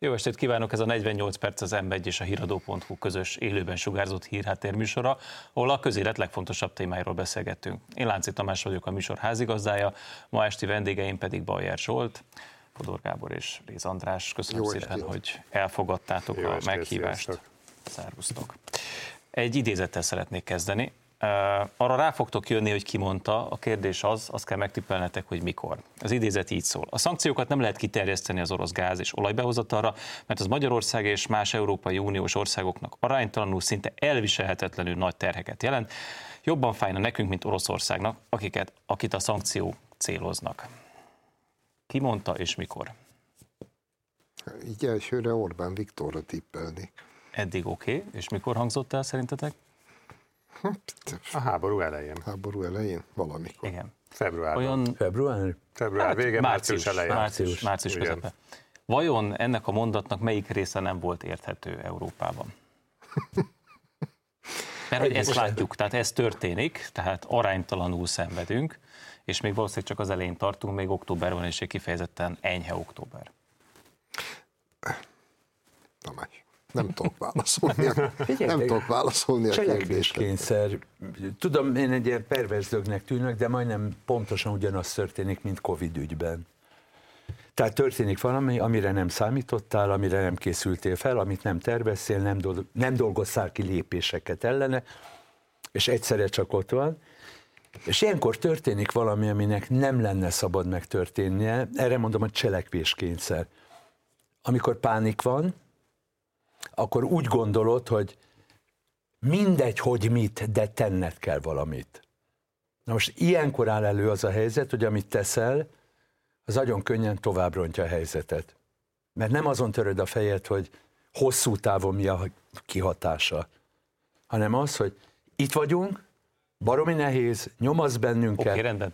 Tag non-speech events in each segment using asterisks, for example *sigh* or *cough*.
Jó estét kívánok, ez a 48 perc az M1 és a híradó.hu közös élőben sugárzott hírháttér műsora, ahol a közélet legfontosabb témáiról beszélgetünk. Én Lánci Tamás vagyok a műsor házigazdája, ma esti vendégeim pedig Bajer Zsolt, Fodor Gábor és Réz András. Köszönöm Jó szépen, estét. hogy elfogadtátok Jó a estét, meghívást. Sziasztok. Szervusztok. Egy idézettel szeretnék kezdeni. Arra rá fogtok jönni, hogy ki mondta, a kérdés az, azt kell megtippelnetek, hogy mikor. Az idézet így szól. A szankciókat nem lehet kiterjeszteni az orosz gáz és olajbehozatalra, mert az Magyarország és más Európai Uniós országoknak aránytalanul szinte elviselhetetlenül nagy terheket jelent. Jobban fájna nekünk, mint Oroszországnak, akiket, akit a szankció céloznak. Ki mondta és mikor? Így elsőre Orbán Viktorra tippelni. Eddig oké, okay. és mikor hangzott el szerintetek? A háború elején. Háború elején? Valamikor. Igen. Februárban. Olyan... Február? Február hát, vége, március, március elején. Március, március közepe. Vajon ennek a mondatnak melyik része nem volt érthető Európában? *laughs* Mert hogy ezt látjuk, tehát ez történik, tehát aránytalanul szenvedünk, és még valószínűleg csak az elején tartunk, még októberben is egy kifejezetten enyhe október. Tamás. Nem tudok válaszolni. Nem tudok válaszolni a Cselekvéskényszer. Tudom, én egy ilyen pervers dögnek tűnök, de majdnem pontosan ugyanaz történik, mint Covid ügyben. Tehát történik valami, amire nem számítottál, amire nem készültél fel, amit nem terveztél, nem, do- nem dolgoztál ki lépéseket ellene, és egyszerre csak ott van. És ilyenkor történik valami, aminek nem lenne szabad megtörténnie, erre mondom a cselekvéskényszer. Amikor pánik van, akkor úgy gondolod, hogy mindegy, hogy mit, de tenned kell valamit. Na most ilyenkor áll elő az a helyzet, hogy amit teszel, az nagyon könnyen tovább rontja a helyzetet. Mert nem azon töröd a fejed, hogy hosszú távon mi a kihatása, hanem az, hogy itt vagyunk, baromi nehéz, nyomasz bennünket. Oké, okay, rendben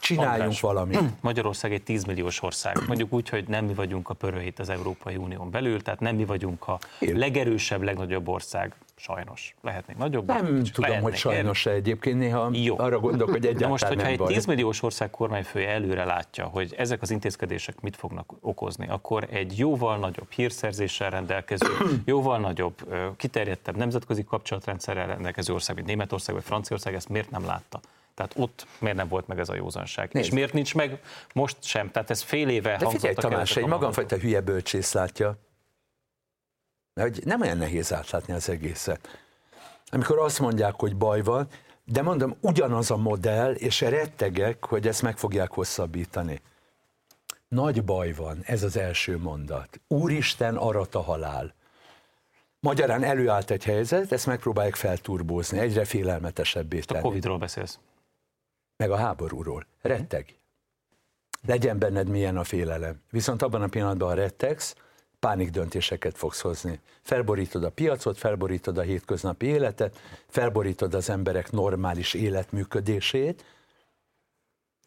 csináljunk András, valamit. Magyarország egy 10 milliós ország. Mondjuk úgy, hogy nem mi vagyunk a pörőhét az Európai Unión belül, tehát nem mi vagyunk a legerősebb, legnagyobb ország. Sajnos. Lehetnék nagyobb. Nem tudom, lehetnék. hogy sajnos -e egyébként néha Jó. arra gondolok, hogy egyáltalán most, hogyha nem egy 10 milliós ország kormányfője előre látja, hogy ezek az intézkedések mit fognak okozni, akkor egy jóval nagyobb hírszerzéssel rendelkező, *clears throat* jóval nagyobb, kiterjedtebb nemzetközi kapcsolatrendszerrel rendelkező ország, mint Németország vagy Franciaország ezt miért nem látta? Tehát ott miért nem volt meg ez a józanság? Nézd. És miért nincs meg most sem? Tehát ez fél éve De figyelj Tamás, egy magamfajta hülye bölcsész látja, hogy nem olyan nehéz átlátni az egészet. Amikor azt mondják, hogy baj van, de mondom, ugyanaz a modell, és rettegek, hogy ezt meg fogják hosszabbítani. Nagy baj van, ez az első mondat. Úristen arat a halál. Magyarán előállt egy helyzet, ezt megpróbálják felturbózni, egyre félelmetesebbé tenni. A Covid-ról beszélsz meg a háborúról. Retteg. Legyen benned milyen a félelem. Viszont abban a pillanatban, ha rettegsz, pánik döntéseket fogsz hozni. Felborítod a piacot, felborítod a hétköznapi életet, felborítod az emberek normális életműködését,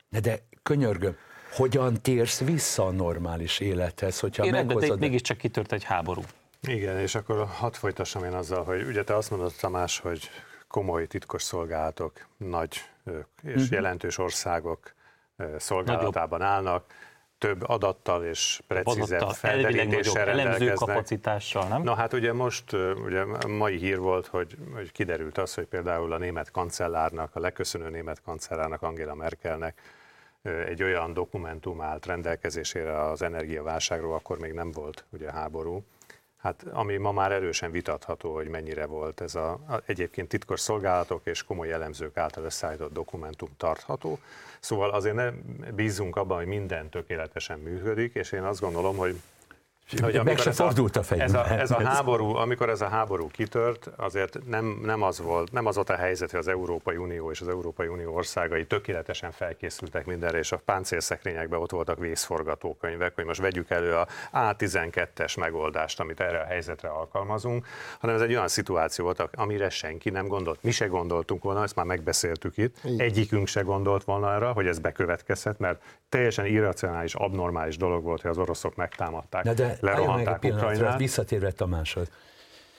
de, de könyörgöm, hogyan térsz vissza a normális élethez, hogyha én meghozod... De mégiscsak kitört egy háború. Igen, és akkor hadd folytassam én azzal, hogy ugye te azt mondod, Tamás, hogy komoly titkos szolgálatok, nagy és uh-huh. jelentős országok szolgálatában állnak, több adattal és precízebb felderítéssel rendelkeznek. nem? Na hát ugye most, ugye mai hír volt, hogy, hogy kiderült az, hogy például a német kancellárnak, a leköszönő német kancellárnak, Angela Merkelnek egy olyan dokumentum állt rendelkezésére az energiaválságról, akkor még nem volt ugye háború, Hát ami ma már erősen vitatható, hogy mennyire volt ez a, a egyébként titkos szolgálatok és komoly elemzők által összeállított dokumentum tartható. Szóval azért ne bízunk abban, hogy minden tökéletesen működik, és én azt gondolom, hogy hogy meg se fordult a fejembe. Ez a, ez a háború, amikor ez a háború kitört, azért nem, nem, az volt, nem az volt a helyzet, hogy az Európai Unió és az Európai Unió országai tökéletesen felkészültek mindenre, és a páncélszekrényekben ott voltak vészforgatókönyvek, hogy most vegyük elő a A12-es megoldást, amit erre a helyzetre alkalmazunk, hanem ez egy olyan szituáció volt, amire senki nem gondolt. Mi se gondoltunk volna, ezt már megbeszéltük itt, egyikünk se gondolt volna arra, hogy ez bekövetkezhet, mert teljesen irracionális, abnormális dolog volt, hogy az oroszok megtámadták. Na de lerohanták Ukrajnát. Visszatérve Tamáshoz.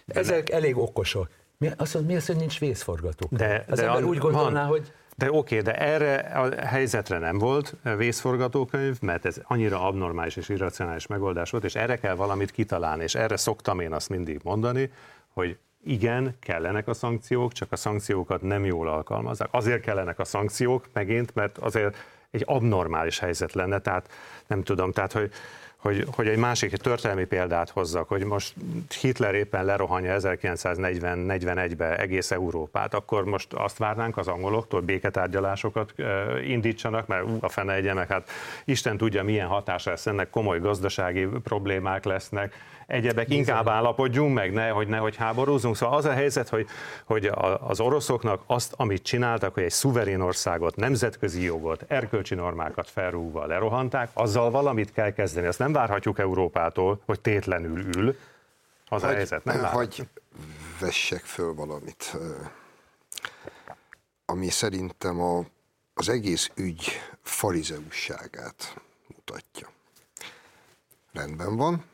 Ezek elég okosok. Mi, azt mondja, mi az, hogy nincs vészforgató? De, az de ember úgy gondolná, van, hogy De oké, okay, de erre a helyzetre nem volt vészforgatókönyv, mert ez annyira abnormális és irracionális megoldás volt, és erre kell valamit kitalálni, és erre szoktam én azt mindig mondani, hogy igen, kellenek a szankciók, csak a szankciókat nem jól alkalmazzák. Azért kellenek a szankciók megint, mert azért egy abnormális helyzet lenne, tehát nem tudom, tehát hogy hogy, hogy egy másik egy történelmi példát hozzak, hogy most Hitler éppen lerohanja 1940-41-be egész Európát, akkor most azt várnánk az angoloktól, béketárgyalásokat indítsanak, mert ú, a fene egye meg, hát Isten tudja, milyen hatása lesz ennek, komoly gazdasági problémák lesznek, egyebek, Bizony. inkább állapodjunk meg, ne, hogy nehogy háborúzunk. Szóval az a helyzet, hogy, hogy az oroszoknak azt, amit csináltak, hogy egy szuverén országot, nemzetközi jogot, erkölcsi normákat felrúgva lerohanták, azzal valamit kell kezdeni. Azt nem várhatjuk Európától, hogy tétlenül ül. Az hogy, a helyzet, nem Hogy vessek föl valamit, ami szerintem a, az egész ügy farizeusságát mutatja. Rendben van,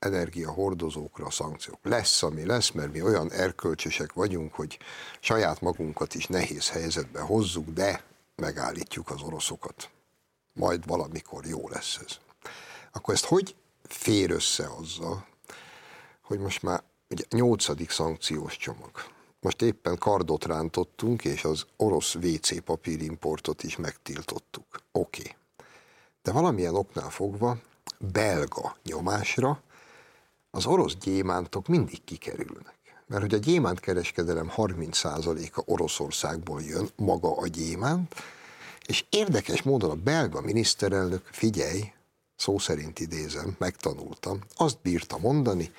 energiahordozókra a szankciók. Lesz, ami lesz, mert mi olyan erkölcsösek vagyunk, hogy saját magunkat is nehéz helyzetbe hozzuk, de megállítjuk az oroszokat. Majd valamikor jó lesz ez. Akkor ezt hogy fér össze azzal, hogy most már ugye nyolcadik szankciós csomag. Most éppen kardot rántottunk, és az orosz WC papírimportot is megtiltottuk. Oké. Okay. De valamilyen oknál fogva belga nyomásra az orosz gyémántok mindig kikerülnek. Mert hogy a gyémántkereskedelem 30%-a Oroszországból jön, maga a gyémánt, és érdekes módon a belga miniszterelnök, figyelj, szó szerint idézem, megtanultam, azt bírta mondani,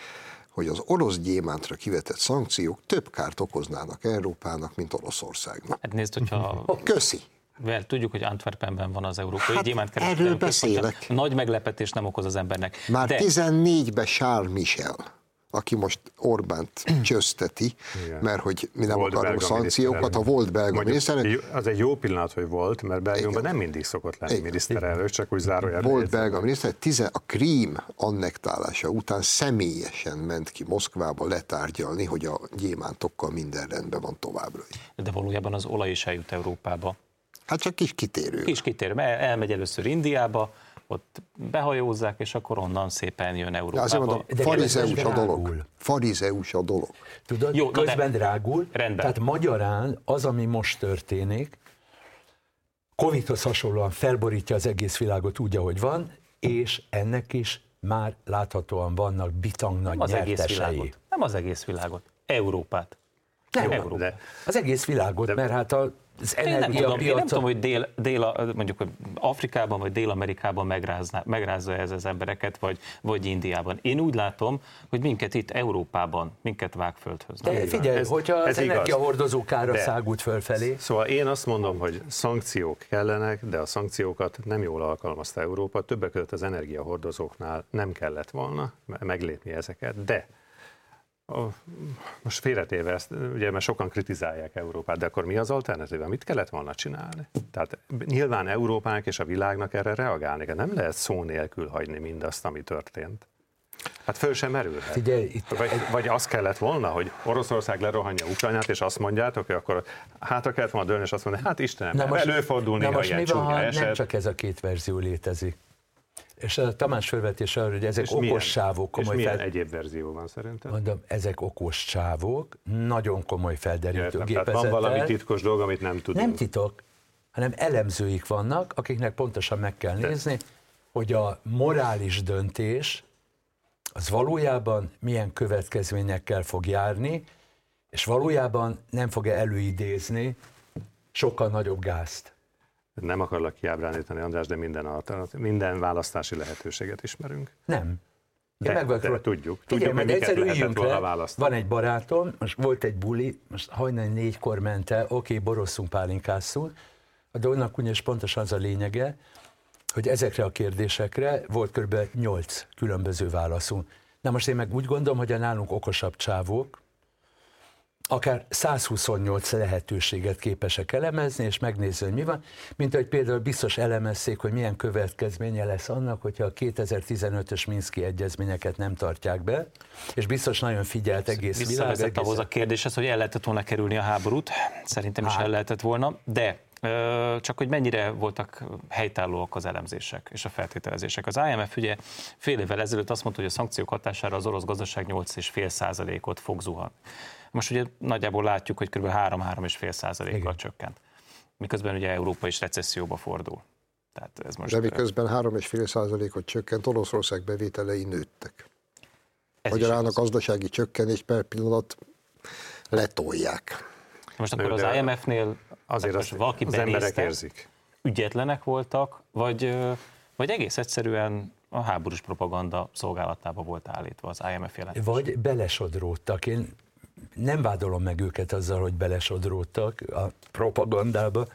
hogy az orosz gyémántra kivetett szankciók több kárt okoznának Európának, mint Oroszországnak. Hát nézd, hogyha... Köszi! Mert tudjuk, hogy Antwerpenben van az európai hát gyémántkereskedelem. Erről beszélek. Nagy meglepetés nem okoz az embernek. Már De... 14-ben Charles Michel aki most Orbánt *clears throat* csözteti, Igen. mert hogy mi nem volt akarunk szankciókat, a volt belga miniszterelnök. Az egy jó pillanat, hogy volt, mert Belgiumban nem mindig szokott lenni Igen. miniszterelnök, csak úgy zárójelben. Volt belga miniszter, tize, a Krím annektálása után személyesen ment ki Moszkvába letárgyalni, hogy a gyémántokkal minden rendben van továbbra is. De valójában az olaj is eljut Európába. Hát csak kis kitérő. Kis kitérő, elmegy először Indiába, ott behajózzák, és akkor onnan szépen jön Európába. Azért mondom, farizeus a dolog. Farizeus a dolog. Tudod, Jó, közben de... drágul. Rendben. Tehát magyarán az, ami most történik, Covidhoz hasonlóan felborítja az egész világot úgy, ahogy van, és ennek is már láthatóan vannak bitang nagy Nem az nyertesei. egész világot. Nem az egész világot. Európát. Nem, Európa. De, az egész világot, de, mert hát a az én nem, tudom, én nem tudom, hogy dél, dél, mondjuk hogy Afrikában vagy Dél-Amerikában megrázna, megrázza ez az embereket, vagy, vagy Indiában. Én úgy látom, hogy minket itt Európában, minket vág földhöz. De figyelj, ez, hogyha az energiahordozók ára szágult fölfelé. Szóval én azt mondom, hogy szankciók kellenek, de a szankciókat nem jól alkalmazta Európa. Többek között az energiahordozóknál nem kellett volna meglépni ezeket, de most félretéve ezt, ugye mert sokan kritizálják Európát, de akkor mi az alternatíva? Mit kellett volna csinálni? Tehát nyilván Európának és a világnak erre reagálni kell. Nem lehet szó nélkül hagyni mindazt, ami történt. Hát föl sem merülhet. Figyelj, itt vagy, vagy az kellett volna, hogy Oroszország lerohanja Ukrajnát, és azt mondjátok, hogy akkor hátra kellett volna dőlni, és azt mondani, hát Istenem, na most, előfordul néha most ilyen mi van, ha nem csak ez a két verzió létezik? És a Tamás felvetés arra, hogy ezek és okos milyen, sávok, komoly és milyen fel... egyéb verzió van szerintem? Mondom, ezek okos sávok, nagyon komoly felderítő gépezettel. van valami titkos dolog, amit nem tudunk. Nem titok, hanem elemzőik vannak, akiknek pontosan meg kell nézni, De... hogy a morális döntés az valójában milyen következményekkel fog járni, és valójában nem fog-e előidézni sokkal nagyobb gázt. Nem akarlak kiábrándítani, András, de minden, minden választási lehetőséget ismerünk. Nem. De, de, de tudjuk. Figyelj, tudjuk, hogy miket lehetett volna választani. Van egy barátom, most volt egy buli, most hajnali négykor ment el, oké, okay, borosszunk, pálinkászunk. A dolognak ugyanis pontosan az a lényege, hogy ezekre a kérdésekre volt kb. 8 különböző válaszunk. Na most én meg úgy gondolom, hogy a nálunk okosabb csávók, akár 128 lehetőséget képesek elemezni, és megnézni, hogy mi van, mint hogy például biztos elemezzék, hogy milyen következménye lesz annak, hogyha a 2015-ös Minszki egyezményeket nem tartják be, és biztos nagyon figyelt egész világ. Egész... ahhoz a kérdéshez, hogy el lehetett volna kerülni a háborút, szerintem is Há. el lehetett volna, de csak hogy mennyire voltak helytállóak az elemzések és a feltételezések. Az IMF ugye fél évvel ezelőtt azt mondta, hogy a szankciók hatására az orosz gazdaság 8,5%-ot fog zuhanni. Most ugye nagyjából látjuk, hogy kb. 3-3,5%-kal csökkent. Miközben ugye Európa is recesszióba fordul. Tehát ez most De miközben 3,5%-ot csökkent, Oroszország bevételei nőttek. Ez Magyarán a gazdasági csökkenés per pillanat letolják. Most akkor az IMF-nél azért most valaki az emberek érzik. Ügyetlenek voltak, vagy, vagy egész egyszerűen a háborús propaganda szolgálatába volt állítva az IMF jelentés. Vagy belesodródtak. Én nem vádolom meg őket azzal, hogy belesodródtak a propagandába,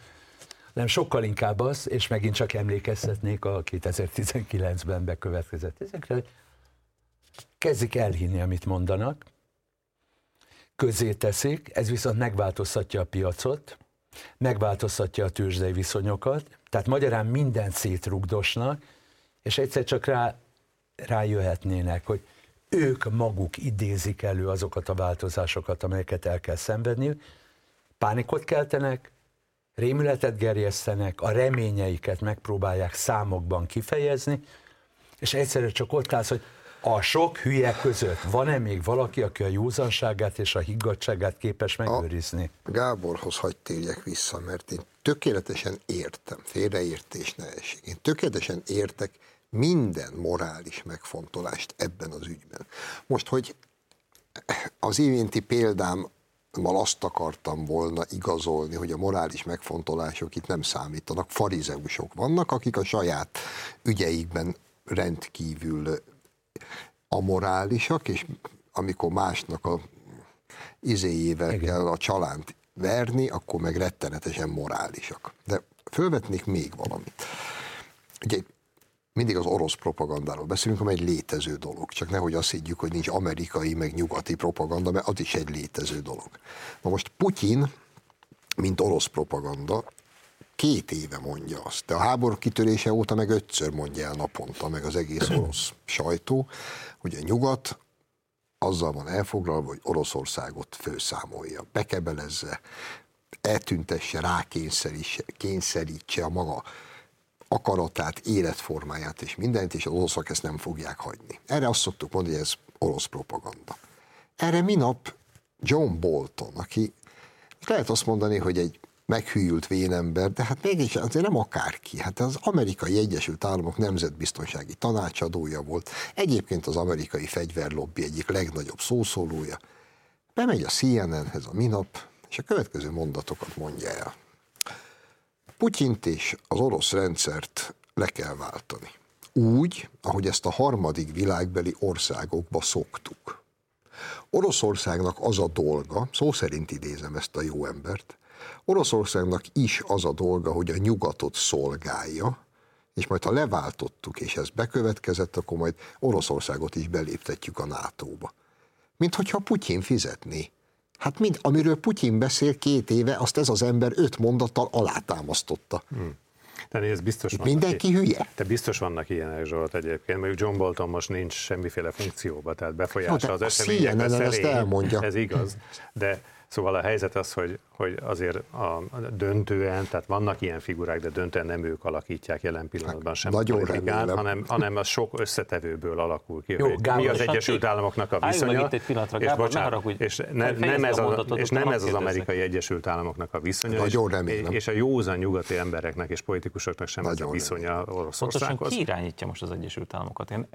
nem sokkal inkább az, és megint csak emlékeztetnék a 2019-ben bekövetkezett ezekre, kezdik elhinni, amit mondanak, közé teszik, ez viszont megváltoztatja a piacot, megváltoztatja a tőzsdei viszonyokat, tehát magyarán minden szétrugdosnak, és egyszer csak rá, rájöhetnének, hogy ők maguk idézik elő azokat a változásokat, amelyeket el kell szenvedniük, pánikot keltenek, rémületet gerjesztenek, a reményeiket megpróbálják számokban kifejezni, és egyszerűen csak ott állsz, hogy a sok hülye között van-e még valaki, aki a józanságát és a higgadságát képes megőrizni? A Gáborhoz hagy térjek vissza, mert én tökéletesen értem, félreértés ne esik. Én tökéletesen értek minden morális megfontolást ebben az ügyben. Most, hogy az iménti példám azt akartam volna igazolni, hogy a morális megfontolások itt nem számítanak. Farizeusok vannak, akik a saját ügyeikben rendkívül amorálisak, és amikor másnak a izéjével Igen. kell a csalánt verni, akkor meg rettenetesen morálisak. De fölvetnék még valamit. Ugye mindig az orosz propagandáról beszélünk, amely egy létező dolog. Csak nehogy azt higgyük, hogy nincs amerikai, meg nyugati propaganda, mert az is egy létező dolog. Na most Putyin, mint orosz propaganda, két éve mondja azt, de a háború kitörése óta meg ötször mondja el naponta, meg az egész orosz sajtó, hogy a nyugat azzal van elfoglalva, hogy Oroszországot főszámolja, bekebelezze, eltüntesse, rákényszerítse a maga akaratát, életformáját és mindent, és az oroszok ezt nem fogják hagyni. Erre azt szoktuk mondani, hogy ez orosz propaganda. Erre minap John Bolton, aki lehet azt mondani, hogy egy meghűült vénember, de hát mégis azért nem akárki. Hát az amerikai Egyesült Államok nemzetbiztonsági tanácsadója volt, egyébként az amerikai fegyverlobbi egyik legnagyobb szószólója. Bemegy a CNN-hez a minap, és a következő mondatokat mondja el. Putyint és az orosz rendszert le kell váltani. Úgy, ahogy ezt a harmadik világbeli országokba szoktuk. Oroszországnak az a dolga, szó szerint idézem ezt a jó embert, Oroszországnak is az a dolga, hogy a nyugatot szolgálja, és majd ha leváltottuk, és ez bekövetkezett, akkor majd Oroszországot is beléptetjük a NATO-ba. Mint hogyha Putyin fizetné. Hát mind, amiről Putyin beszél két éve, azt ez az ember öt mondattal alátámasztotta. Hmm. De ez biztos van. Mindenki hülye. Te biztos vannak ilyenek, Zsolt, egyébként. Mondjuk John Bolton most nincs semmiféle funkcióba, tehát befolyása az eseményekre szerény. Ezt elmondja. Ez igaz. De Szóval a helyzet az, hogy, hogy azért a döntően, tehát vannak ilyen figurák, de döntően nem ők alakítják jelen pillanatban sem a politikát, hanem, hanem az sok összetevőből alakul ki. Jó, Gábor, mi az Egyesült Államoknak a viszonya, egy pillanatra, és, Gábor, bocsánat, haragudj, és, ne, nem, ez a, és nem ez az amerikai Egyesült Államoknak a viszonya, Nagyon remélem. és a józan nyugati embereknek és politikusoknak sem Nagyon ez a viszonya Oroszországhoz. Pontosan ki irányítja most az Egyesült Államokat? Én,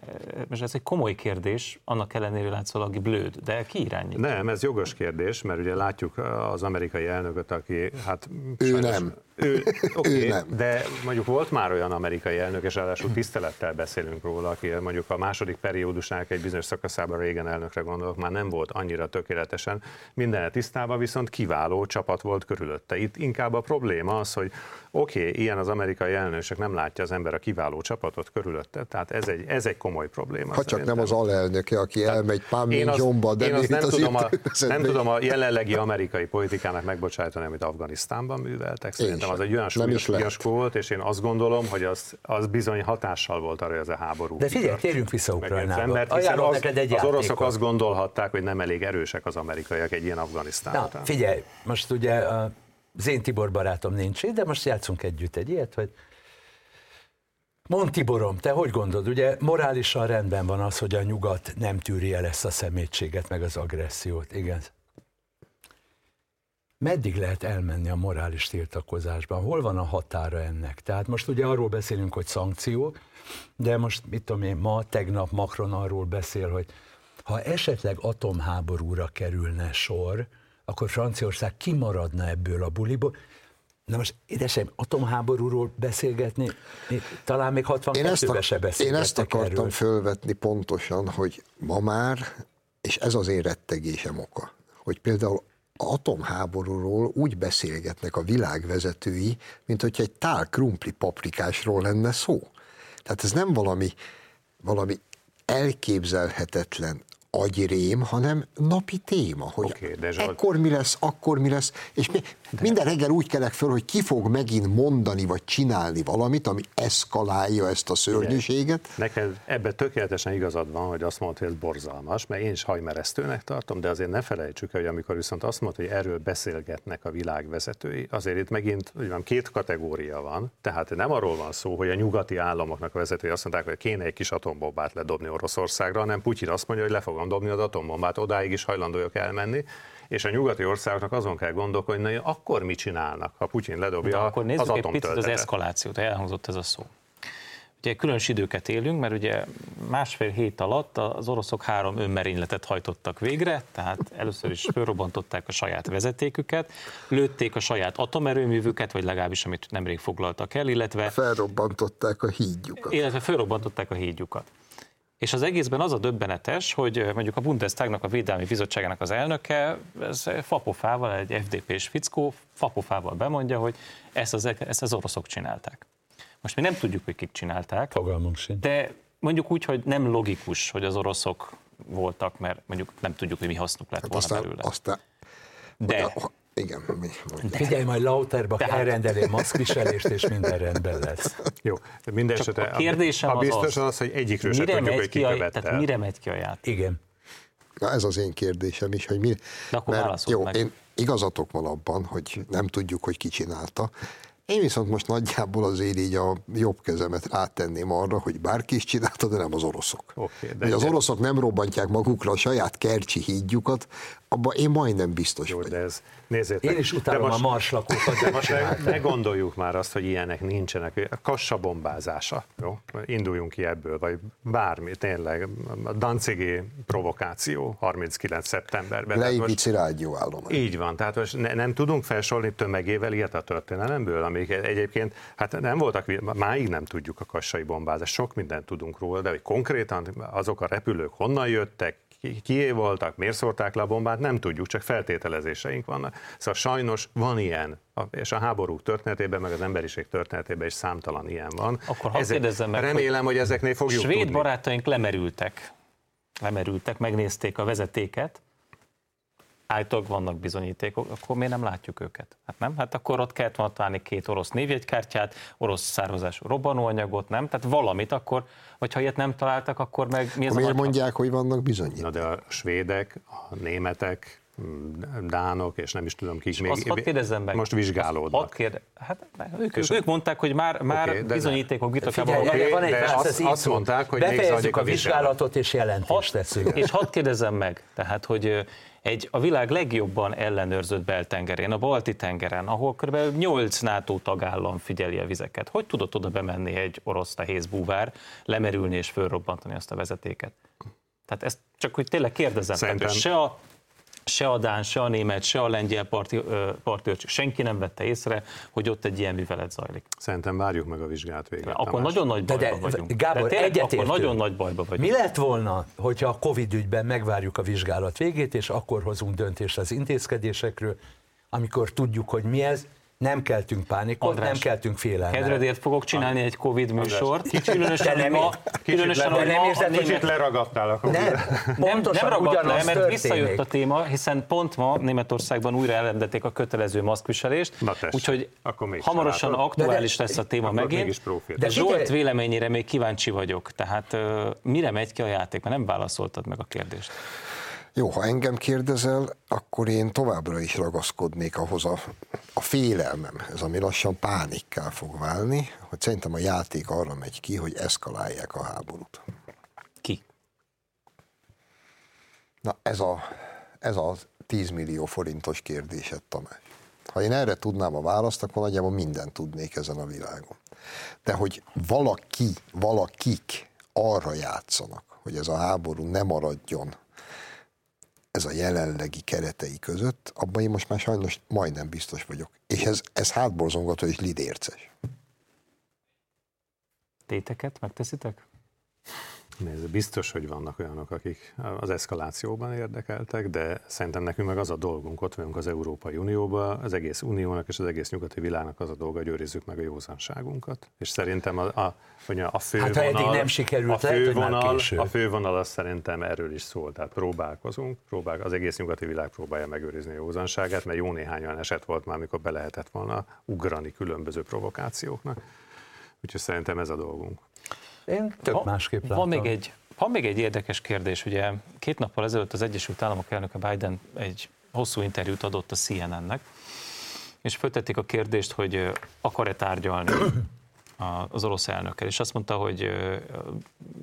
most ez egy komoly kérdés, annak ellenére látszólag blőd, de ki irányítja? Nem, ez jogos kérdés, mert ugye látjuk az amerikai elnököt, aki hát... Ő sajnos, nem. Ő, okay, ő nem. De mondjuk volt már olyan amerikai elnök, és ráadásul tisztelettel beszélünk róla, aki mondjuk a második periódusnak egy bizonyos szakaszában régen elnökre gondolok, már nem volt annyira tökéletesen minden tisztában, viszont kiváló csapat volt körülötte. Itt inkább a probléma az, hogy oké, okay, ilyen az amerikai elnökség, nem látja az ember a kiváló csapatot körülötte, tehát ez egy, ez egy komoly probléma. Ha csak nem az alelnöke, aki tehát elmegy Pám Johnba, de én az nem, az tudom a, nem tudom a jelenlegi amerikai politikának megbocsájtani, amit Afganisztánban műveltek. Szerintem az egy olyan súlyos fiaskó volt, és én azt gondolom, hogy az, az bizony hatással volt arra, hogy ez a háború. De figyelj, térjünk vissza Ukrajnába. Mert az, neked egy az oroszok azt gondolhatták, hogy nem elég erősek az amerikaiak egy ilyen Afganisztán Na, után. Figyelj, most ugye az én Tibor barátom nincs de most játszunk együtt egy ilyet, hogy Mond Tiborom, te hogy gondolod? Ugye morálisan rendben van az, hogy a nyugat nem tűri el ezt a szemétséget, meg az agressziót, igen. Meddig lehet elmenni a morális tiltakozásban? Hol van a határa ennek? Tehát most ugye arról beszélünk, hogy szankció, de most mit tudom én, ma, tegnap Macron arról beszél, hogy ha esetleg atomháborúra kerülne sor, akkor Franciaország kimaradna ebből a buliból. Na most édesem, atomháborúról beszélgetni, talán még 62-ben se Én ezt akartam erről. fölvetni pontosan, hogy ma már, és ez az én rettegésem oka, hogy például atomháborúról úgy beszélgetnek a világvezetői, mint hogy egy tál krumpli paprikásról lenne szó. Tehát ez nem valami, valami elképzelhetetlen agyrém, hanem napi téma, hogy okay, de Zsolt... ekkor mi lesz, akkor mi lesz, és mi, de... minden reggel úgy kelek föl, hogy ki fog megint mondani vagy csinálni valamit, ami eszkalálja ezt a szörnyűséget. Neked ebben tökéletesen igazad van, hogy azt mondod, hogy ez borzalmas, mert én is hajmeresztőnek tartom, de azért ne felejtsük el, hogy amikor viszont azt mondod, hogy erről beszélgetnek a világ vezetői, azért itt megint mondjam, két kategória van, tehát nem arról van szó, hogy a nyugati államoknak a vezetői azt mondták, hogy kéne egy kis atombombát ledobni Oroszországra, hanem Putyin azt mondja, hogy le fog fogom dobni az atombombát, odáig is hajlandóak elmenni, és a nyugati országoknak azon kell gondolkodni, hogy akkor mit csinálnak, ha Putyin ledobja De akkor nézzük az egy picit az eszkalációt, elhangzott ez a szó. Ugye különös időket élünk, mert ugye másfél hét alatt az oroszok három önmerényletet hajtottak végre, tehát először is felrobbantották a saját vezetéküket, lőtték a saját atomerőművüket, vagy legalábbis amit nemrég foglaltak el, illetve... Felrobbantották a hídjukat. Illetve felrobbantották a hídjukat. És az egészben az a döbbenetes, hogy mondjuk a Bundestagnak, a Védelmi Bizottságának az elnöke, ez fapofával, egy FDP-s fickó, fapofával bemondja, hogy ezt az, ezt az oroszok csinálták. Most mi nem tudjuk, hogy kik csinálták. Fogalmunk sincs. De mondjuk úgy, hogy nem logikus, hogy az oroszok voltak, mert mondjuk nem tudjuk, hogy mi hasznuk lett hát volna aztán, belőle. Aztán, de, igen, mi De. Figyelj, majd Lauterbach Tehát... elrendeli maszkviselést, és minden rendben lesz. Jó, minden esetre a kérdésem a, a biztos az, az, hogy egyikről sem tudjuk, hogy ki a, Tehát mire megy ki a játék? Igen. Na ez az én kérdésem is, hogy mi... De akkor mert, jó, meg. én igazatok van abban, hogy nem tudjuk, hogy ki csinálta, én viszont most nagyjából azért így a jobb kezemet rátenném arra, hogy bárki is csinálta, de nem az oroszok. Okay, de hogy az oroszok nem robbantják magukra a saját kercsi hídjukat, abban én majdnem biztos Jó, vagyok. De ez, nézzétek, én is utálom most, a marslakókat. De most ne, ne gondoljuk már azt, hogy ilyenek nincsenek. A kassa bombázása, jó? Induljunk ki ebből, vagy bármi, tényleg. A Dancigi provokáció 39. szeptemberben. Leivici rádióállomány. Így van, tehát most ne, nem tudunk felsorolni tömegével ilyet a történelemből, amik egyébként, hát nem voltak, máig nem tudjuk a kassai bombázást, sok mindent tudunk róla, de hogy konkrétan azok a repülők honnan jöttek, kié voltak, miért szórták le a bombát, nem tudjuk, csak feltételezéseink vannak. Szóval sajnos van ilyen, és a háborúk történetében, meg az emberiség történetében is számtalan ilyen van. Akkor hadd kérdezzem meg, remélem, hogy, hogy ezeknél fogjuk svéd tudni. barátaink lemerültek, lemerültek, megnézték a vezetéket, állítólag vannak bizonyítékok, akkor miért nem látjuk őket? Hát nem? Hát akkor ott kellett volna találni két orosz névjegykártyát, orosz származású robbanóanyagot, nem? Tehát valamit akkor, vagy ha ilyet nem találtak, akkor meg mi ez Miért mondják, hogy vannak bizonyítékok? Na de a svédek, a németek, dánok, és nem is tudom kik még. Azt kérdezzem meg. Most vizsgálódnak. Azt kérde, hát ők, és ők mondták, hogy már, már okay, bizonyítékok birtokában okay, van egy azt, azt, azt mondták, hogy még a, a vizsgálatot, és jelentést teszünk. És hadd kérdezem meg, tehát, hogy egy a világ legjobban ellenőrzött beltengerén, a Balti tengeren, ahol kb. 8 NATO tagállam figyeli a vizeket. Hogy tudott oda bemenni egy orosz nehéz búvár, lemerülni és fölrobbantani azt a vezetéket? Tehát ezt csak hogy tényleg kérdezem, Szerintem... se a se a Dán, se a német, se a lengyel parti, senki nem vette észre, hogy ott egy ilyen művelet zajlik. Szerintem várjuk meg a vizsgát végét. Akkor Tamás. nagyon nagy bajba de, de, vagyunk. Gábor, de tényleg, akkor nagyon nagy bajba vagyunk. Mi lett volna, hogyha a Covid ügyben megvárjuk a vizsgálat végét, és akkor hozunk döntést az intézkedésekről, amikor tudjuk, hogy mi ez, nem keltünk pánikot, András, nem keltünk félelmet. Kedvedért fogok csinálni egy Covid műsort. Különösen, nem, ma, különösen, hogy nem érzed, kicsit német... leragadtál a COVID. Nem, nem, nem ragadt le, mert történik. visszajött a téma, hiszen pont ma Németországban újra elrendelték a kötelező maszkviselést, úgyhogy hamarosan aktuális lesz a téma megint. De Zsolt véleményére még kíváncsi vagyok, tehát mire megy ki a játék, mert nem válaszoltad meg a kérdést. Jó, ha engem kérdezel, akkor én továbbra is ragaszkodnék ahhoz a, a félelmemhez, ami lassan pánikká fog válni, hogy szerintem a játék arra megy ki, hogy eszkalálják a háborút. Ki? Na ez a, ez a 10 millió forintos kérdésed, Tamás. Ha én erre tudnám a választ, akkor nagyjából mindent tudnék ezen a világon. De hogy valaki, valakik arra játszanak, hogy ez a háború ne maradjon ez a jelenlegi keretei között, abban én most már sajnos majdnem biztos vagyok. És ez, ez hátborzongató és lidérces. Téteket megteszitek? Nézd, biztos, hogy vannak olyanok, akik az eszkalációban érdekeltek, de szerintem nekünk meg az a dolgunk, ott vagyunk az Európai Unióban, az egész Uniónak és az egész nyugati világnak az a dolga, hogy őrizzük meg a józanságunkat. És szerintem a, a, a fővonal, hát, ha eddig nem sikerült, a fővonal, lehet, a fővonal az szerintem erről is szól, tehát próbálkozunk, próbál, az egész nyugati világ próbálja megőrizni a józanságát, mert jó néhány olyan eset volt már, amikor be lehetett volna ugrani különböző provokációknak. Úgyhogy szerintem ez a dolgunk. Én tök van, másképp látom. Van még, egy, van még egy érdekes kérdés, ugye két nappal ezelőtt az Egyesült Államok elnöke Biden egy hosszú interjút adott a CNN-nek, és föltették a kérdést, hogy akar-e tárgyalni az orosz elnökkel, és azt mondta, hogy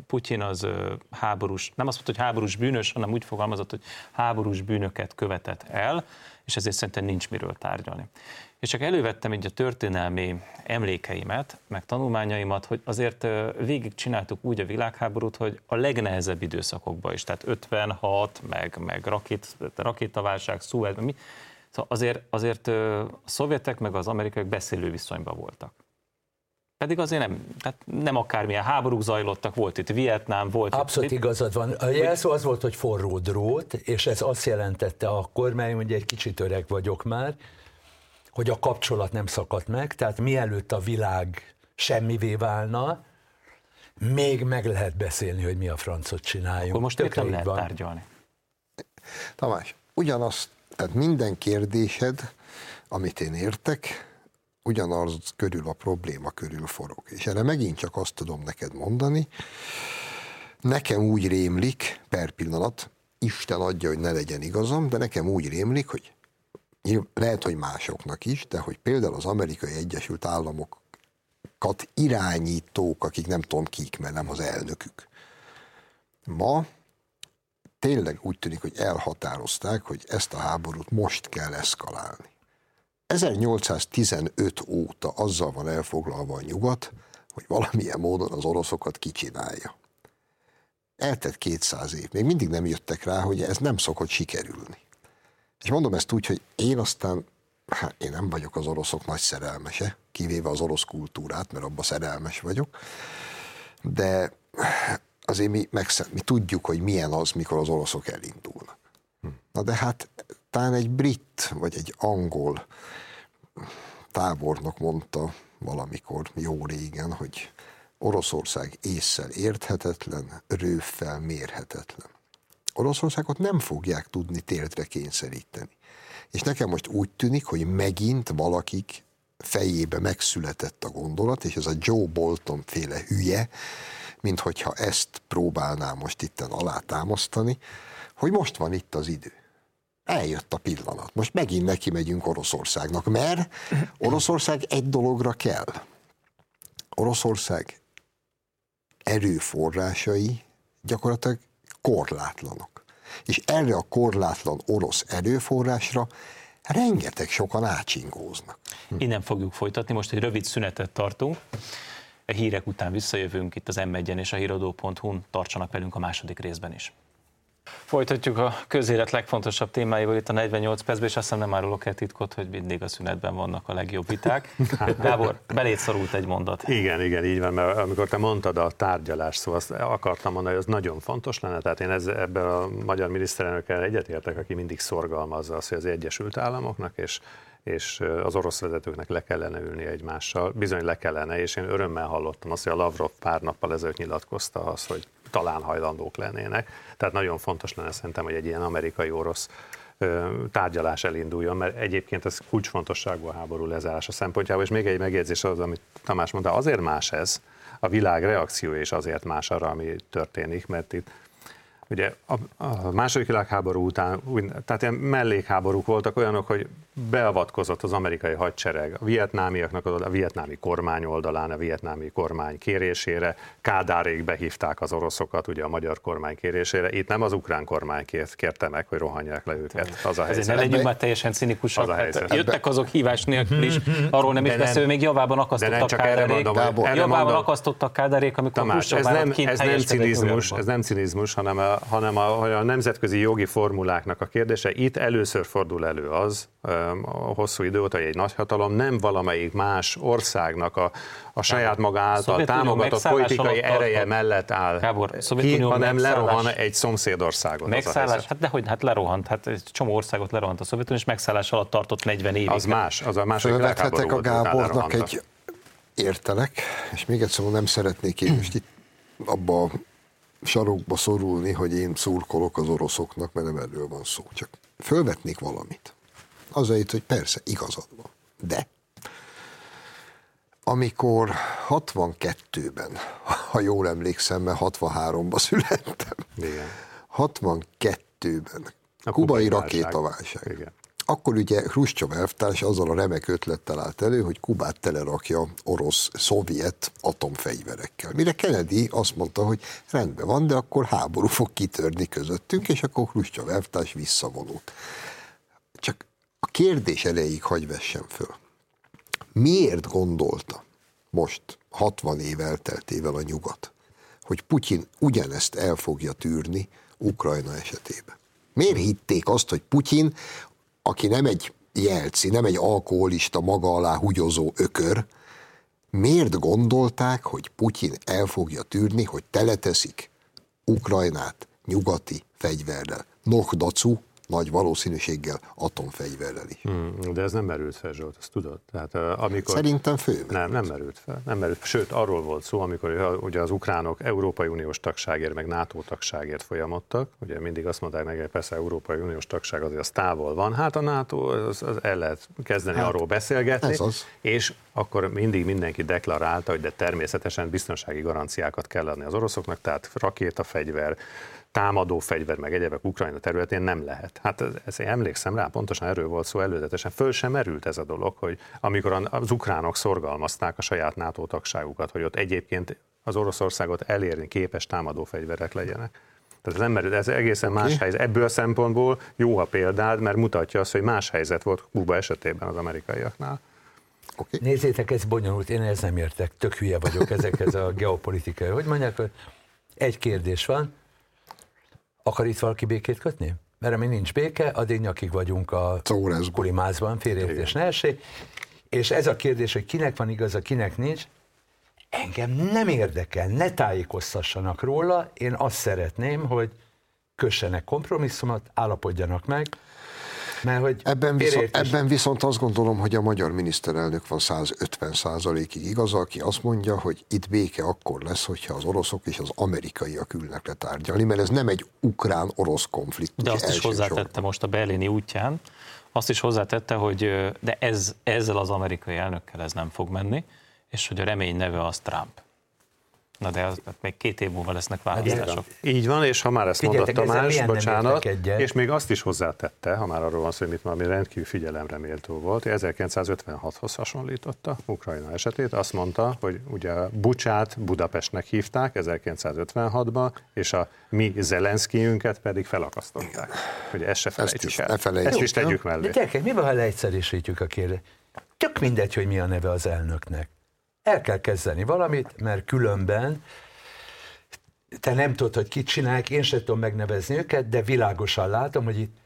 Putyin az háborús, nem azt mondta, hogy háborús bűnös, hanem úgy fogalmazott, hogy háborús bűnöket követett el, és ezért szerintem nincs miről tárgyalni. És csak elővettem így a történelmi emlékeimet, meg tanulmányaimat, hogy azért végig csináltuk úgy a világháborút, hogy a legnehezebb időszakokban is, tehát 56, meg, meg rakét, rakétaválság, Suez, mi, szóval azért, azért a szovjetek meg az amerikaiak beszélő viszonyban voltak. Pedig azért nem, tehát nem akármilyen háborúk zajlottak, volt itt Vietnám, volt Abszolút itt, igazad van. A jelszó az volt, hogy forró drót, és ez azt jelentette akkor, mert ugye egy kicsit öreg vagyok már, hogy a kapcsolat nem szakadt meg, tehát mielőtt a világ semmivé válna, még meg lehet beszélni, hogy mi a francot csináljunk. Akkor most nem lehet van. tárgyalni. Tamás, ugyanaz, tehát minden kérdésed, amit én értek, ugyanaz körül a probléma körül forog. És erre megint csak azt tudom neked mondani, nekem úgy rémlik per pillanat, Isten adja, hogy ne legyen igazam, de nekem úgy rémlik, hogy lehet, hogy másoknak is, de hogy például az amerikai Egyesült Államokat irányítók, akik nem tudom kik, mert nem az elnökük. Ma tényleg úgy tűnik, hogy elhatározták, hogy ezt a háborút most kell eszkalálni. 1815 óta azzal van elfoglalva a nyugat, hogy valamilyen módon az oroszokat kicsinálja. Eltett 200 év, még mindig nem jöttek rá, hogy ez nem szokott sikerülni. És mondom ezt úgy, hogy én aztán, hát én nem vagyok az oroszok nagy szerelmese, kivéve az orosz kultúrát, mert abban szerelmes vagyok, de azért mi, megszem, mi tudjuk, hogy milyen az, mikor az oroszok elindulnak. Na de hát talán egy brit vagy egy angol tábornok mondta valamikor jó régen, hogy Oroszország észszel érthetetlen, rőffel mérhetetlen. Oroszországot nem fogják tudni térdre kényszeríteni. És nekem most úgy tűnik, hogy megint valakik fejébe megszületett a gondolat, és ez a Joe Bolton féle hülye, mint hogyha ezt próbálná most itten alátámasztani, hogy most van itt az idő. Eljött a pillanat. Most megint neki megyünk Oroszországnak, mert Oroszország egy dologra kell. Oroszország erőforrásai gyakorlatilag korlátlanok. És erre a korlátlan orosz erőforrásra rengeteg sokan ácsingóznak. Innen fogjuk folytatni, most egy rövid szünetet tartunk. A hírek után visszajövünk itt az m és a híradó.hu-n, tartsanak velünk a második részben is. Folytatjuk a közélet legfontosabb témáival itt a 48 percben, és azt hiszem nem árulok el titkot, hogy mindig a szünetben vannak a legjobb viták. *laughs* Gábor, beléd szorult egy mondat. Igen, igen, így van, mert amikor te mondtad a tárgyalás szó, azt akartam mondani, hogy az nagyon fontos lenne, tehát én ez, ebben a magyar miniszterelnökkel egyetértek, aki mindig szorgalmazza azt, hogy az Egyesült Államoknak és és az orosz vezetőknek le kellene ülni egymással. Bizony le kellene, és én örömmel hallottam azt, hogy a Lavrov pár nappal ezelőtt nyilatkozta azt, hogy talán hajlandók lennének. Tehát nagyon fontos lenne szerintem, hogy egy ilyen amerikai-orosz tárgyalás elinduljon, mert egyébként ez kulcsfontosságú a háború lezárása szempontjából, és még egy megjegyzés az, amit Tamás mondta, azért más ez, a világ reakció és azért más arra, ami történik, mert itt Ugye a, a második világháború után, tehát ilyen mellékháborúk voltak olyanok, hogy beavatkozott az amerikai hadsereg a vietnámiaknak, a vietnámi kormány oldalán, a vietnámi kormány kérésére, Kádárék behívták az oroszokat ugye a magyar kormány kérésére, itt nem az ukrán kormány kért, kérte meg, hogy rohanják le őket. Az a helyzet. Ezért ne legyünk már teljesen cinikusak. Az a hát jöttek azok hívás nélkül is, *laughs* arról nem is beszél, még javában akasztottak Kádárék. Javában akasztottak Kádárék, amikor Tamás, ez nem, ez nem cinizmus, ez nem cinizmus, hanem a, hanem a, a nemzetközi jogi formuláknak a kérdése. Itt először fordul elő az, a hosszú idő óta, hogy egy nagyhatalom nem valamelyik más országnak a, a saját maga által támogatott politikai ereje mellett áll Gábor, ki, hanem lerohan egy szomszédországot. Megszállás, hát dehogy, hát lerohant, hát egy csomó országot lerohant a Szovjetunió, és megszállás alatt tartott 40 évig. Az más, az a másik Fölvethetek a Gábornak egy értelek, és még egyszer nem szeretnék én most itt abba a sarokba szorulni, hogy én szurkolok az oroszoknak, mert nem erről van szó. Csak fölvetnék valamit. Azért, hogy persze, igazad van. De amikor 62-ben, ha jól emlékszem, mert 63-ban születtem, Igen. 62-ben, a kubai rakétaválság. Igen. Akkor ugye Hruscsov elvtárs azzal a remek ötlettel állt elő, hogy Kubát telerakja orosz-szovjet atomfegyverekkel. Mire Kennedy azt mondta, hogy rendben van, de akkor háború fog kitörni közöttünk, és akkor Hruscsov elvtárs visszavonult. Csak kérdés elejéig hagy vessem föl. Miért gondolta most 60 év elteltével a nyugat, hogy Putyin ugyanezt el fogja tűrni Ukrajna esetében? Miért hitték azt, hogy Putyin, aki nem egy jelci, nem egy alkoholista, maga alá húgyozó ökör, miért gondolták, hogy Putyin el fogja tűrni, hogy teleteszik Ukrajnát nyugati fegyverrel? Noh dacu, nagy valószínűséggel atomfegyverrel is. Hmm, de ez nem merült fel, Zsolt, ezt tudod? Tehát, amikor... Szerintem fő. Nem, nem merült fel. Nem merült. Sőt, arról volt szó, amikor ugye az ukránok Európai Uniós tagságért, meg NATO tagságért folyamodtak. Ugye mindig azt mondták meg, hogy persze Európai Uniós tagság azért az távol van. Hát a NATO, az, az el lehet kezdeni hát, arról beszélgetni. Ez az. És akkor mindig mindenki deklarálta, hogy de természetesen biztonsági garanciákat kell adni az oroszoknak, tehát rakétafegyver, támadó fegyver, meg egyebek Ukrajna területén nem lehet. Hát ez, ez én emlékszem rá, pontosan erről volt szó előzetesen. Föl sem merült ez a dolog, hogy amikor az ukránok szorgalmazták a saját NATO tagságukat, hogy ott egyébként az Oroszországot elérni képes támadó fegyverek legyenek. Tehát ez nem merült, ez egészen okay. más helyzet. Ebből a szempontból jó a példád, mert mutatja azt, hogy más helyzet volt Kuba esetében az amerikaiaknál. Okay. Nézzétek, ez bonyolult, én ez nem értek, tök hülye vagyok ezekhez a *laughs* geopolitikai. Hogy mondják, hogy egy kérdés van, Akar itt valaki békét kötni? Mert amíg nincs béke, addig nyakig vagyunk a kulimázban, félreértés ne esé. És ez a kérdés, hogy kinek van igaza, kinek nincs, engem nem érdekel, ne tájékoztassanak róla, én azt szeretném, hogy kössenek kompromisszumot, állapodjanak meg, mert hogy ebben, viszont, ebben viszont azt gondolom, hogy a magyar miniszterelnök van 150 százalékig igaz, aki azt mondja, hogy itt béke akkor lesz, hogyha az oroszok és az amerikaiak ülnek le tárgyalni, mert ez nem egy ukrán-orosz konfliktus. De azt is hozzátette most a berlini útján, azt is hozzátette, hogy de ez, ezzel az amerikai elnökkel ez nem fog menni, és hogy a remény neve az Trump. Na de az, még két év múlva lesznek választások. Így van, és ha már ezt Figyeljetek, mondott Tamás, bocsánat, és még azt is hozzátette, ha már arról van szó, hogy mit ami rendkívül figyelemre méltó volt, 1956-hoz hasonlította Ukrajna esetét, azt mondta, hogy ugye Bucsát Budapestnek hívták 1956-ban, és a mi Zelenszkijünket pedig felakasztották. Hogy ezt se felejtsük el. Ezt is tegyük mellé. De gyerekek, mi van, ha leegyszerűsítjük a kérdést? Tök mindegy, hogy mi a neve az elnöknek el kell kezdeni valamit, mert különben te nem tudod, hogy kit csinálják, én sem tudom megnevezni őket, de világosan látom, hogy itt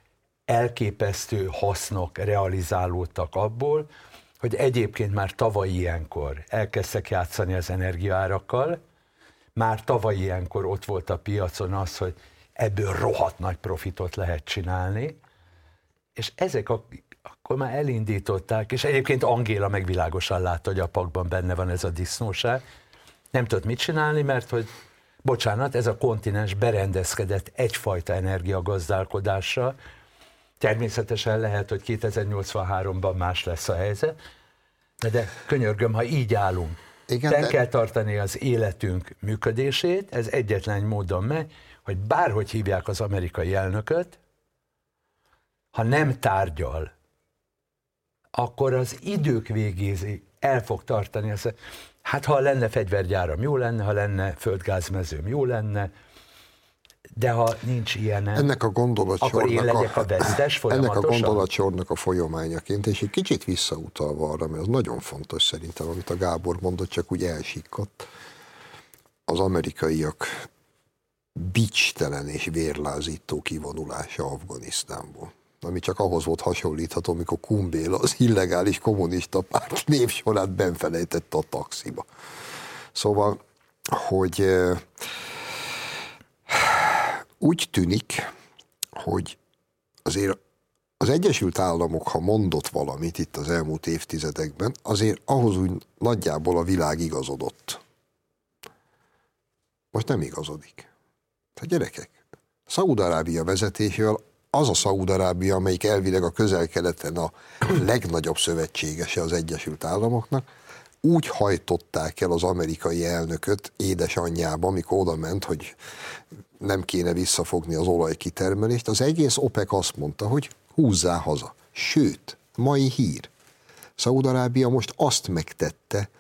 elképesztő hasznok realizálódtak abból, hogy egyébként már tavaly ilyenkor elkezdtek játszani az energiaárakkal, már tavaly ilyenkor ott volt a piacon az, hogy ebből rohadt nagy profitot lehet csinálni, és ezek a akkor már elindították, és egyébként Angéla megvilágosan látta, hogy a pakban benne van ez a disznóság. Nem tudott mit csinálni, mert hogy, bocsánat, ez a kontinens berendezkedett egyfajta energiagazdálkodásra. Természetesen lehet, hogy 2083-ban más lesz a helyzet, de, de könyörgöm, ha így állunk, Igen, de... kell tartani az életünk működését, ez egyetlen módon megy, hogy bárhogy hívják az amerikai elnököt, ha nem tárgyal, akkor az idők végézi el fog tartani. Ezt. Hát ha lenne fegyvergyáram, jó lenne, ha lenne földgázmezőm, jó lenne, de ha nincs ilyen, ennek a akkor én legyek a vesztes *coughs* Ennek a gondolatsornak a folyamányaként, és egy kicsit visszautalva arra, mert az nagyon fontos szerintem, amit a Gábor mondott, csak úgy elsikkadt, az amerikaiak bicstelen és vérlázító kivonulása Afganisztánból ami csak ahhoz volt hasonlítható, amikor Kumbéla az illegális kommunista párt névsorát benfelejtette a taxiba. Szóval, hogy úgy tűnik, hogy azért az Egyesült Államok, ha mondott valamit itt az elmúlt évtizedekben, azért ahhoz úgy nagyjából a világ igazodott. Most nem igazodik. Tehát gyerekek, Szaúd-Arábia vezetésével az a Szaúd-Arábia, amelyik elvileg a közel-keleten a legnagyobb szövetségese az Egyesült Államoknak, úgy hajtották el az amerikai elnököt édesanyjába, amikor oda ment, hogy nem kéne visszafogni az olajkitermelést. Az egész OPEC azt mondta, hogy húzzá haza. Sőt, mai hír. Szaúd-Arábia most azt megtette,